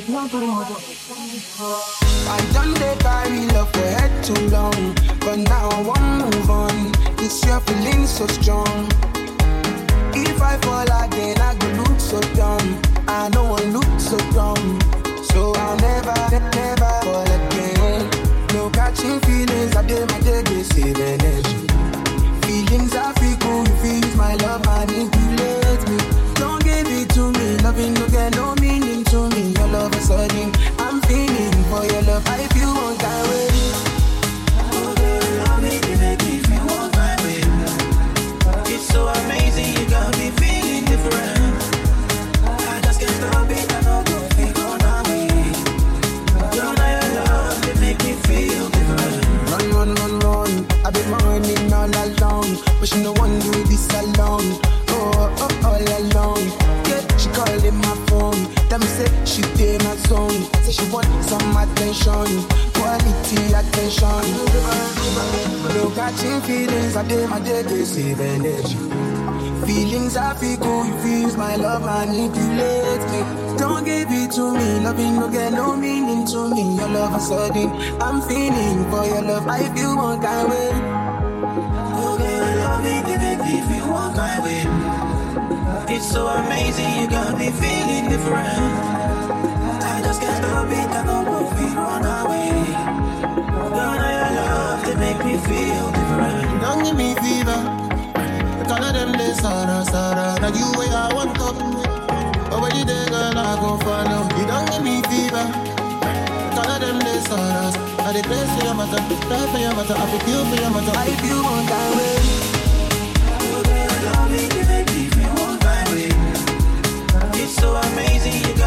I done they carry love the head too long, but now I want to move on. This your feeling so strong. If I fall again, I go look so dumb. I know I look so dumb, so I'll never, never fall again. No catching feelings, I did my day, to save energy. Feelings are fickle, you feel my love, I need to let me. Don't give it to me, loving you again, no feeling all of a sudden. I'm feeling for your love. I feel one kind way. I go for now. You don't give me fever. All of them they saw us. I dey play for your matter, die for your matter, I feel kill for your matter. I feel one that way. So amazing.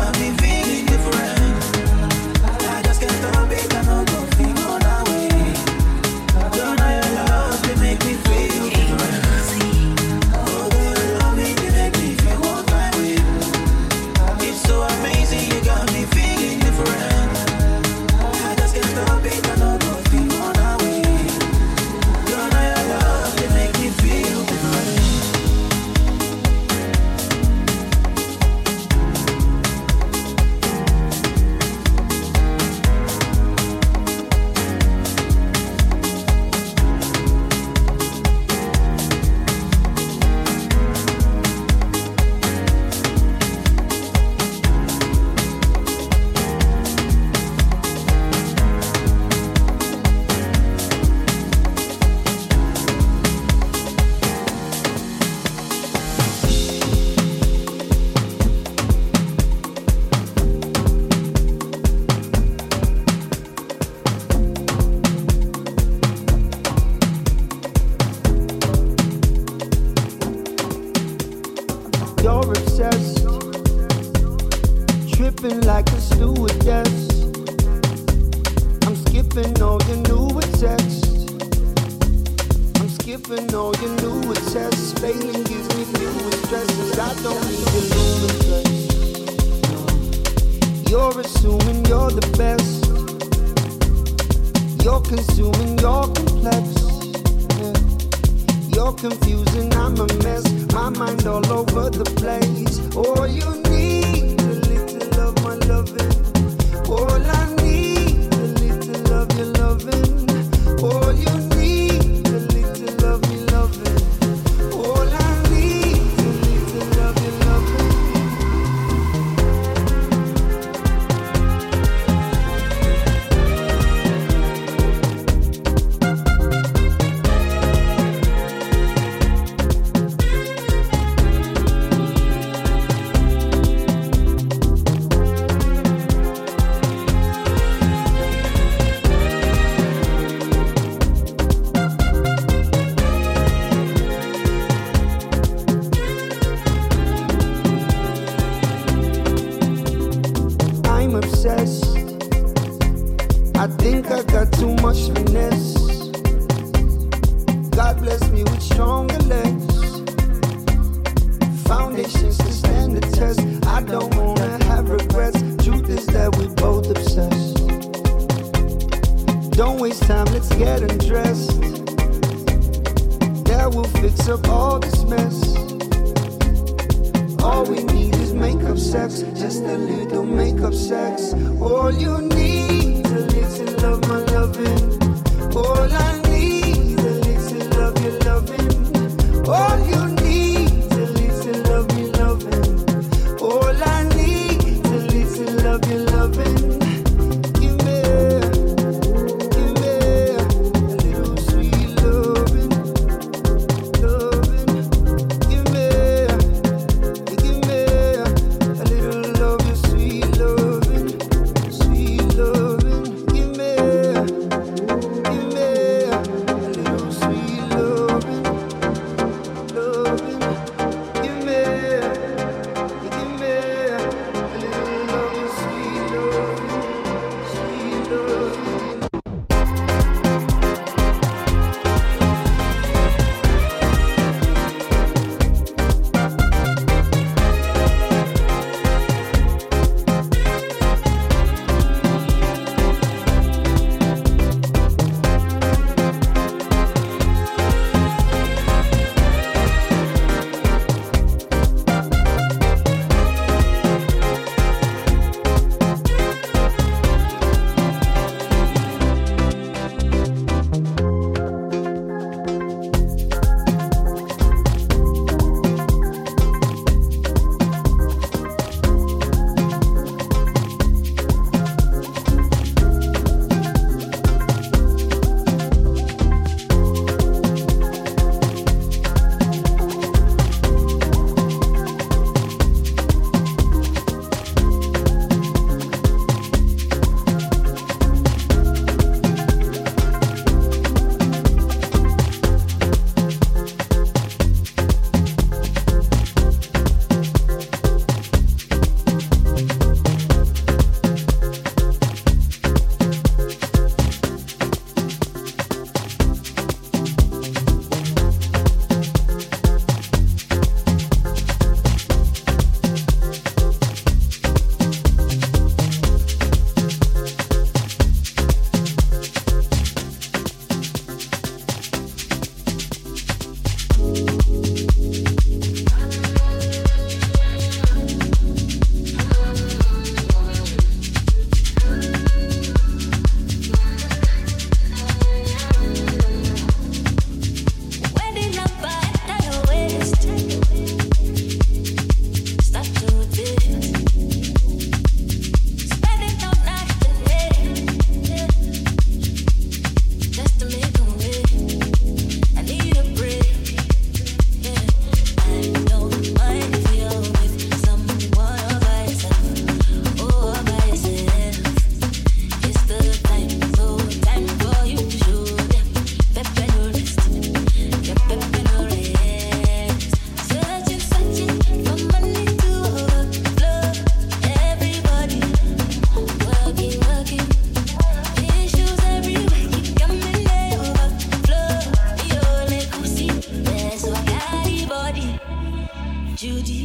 Judy.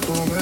tu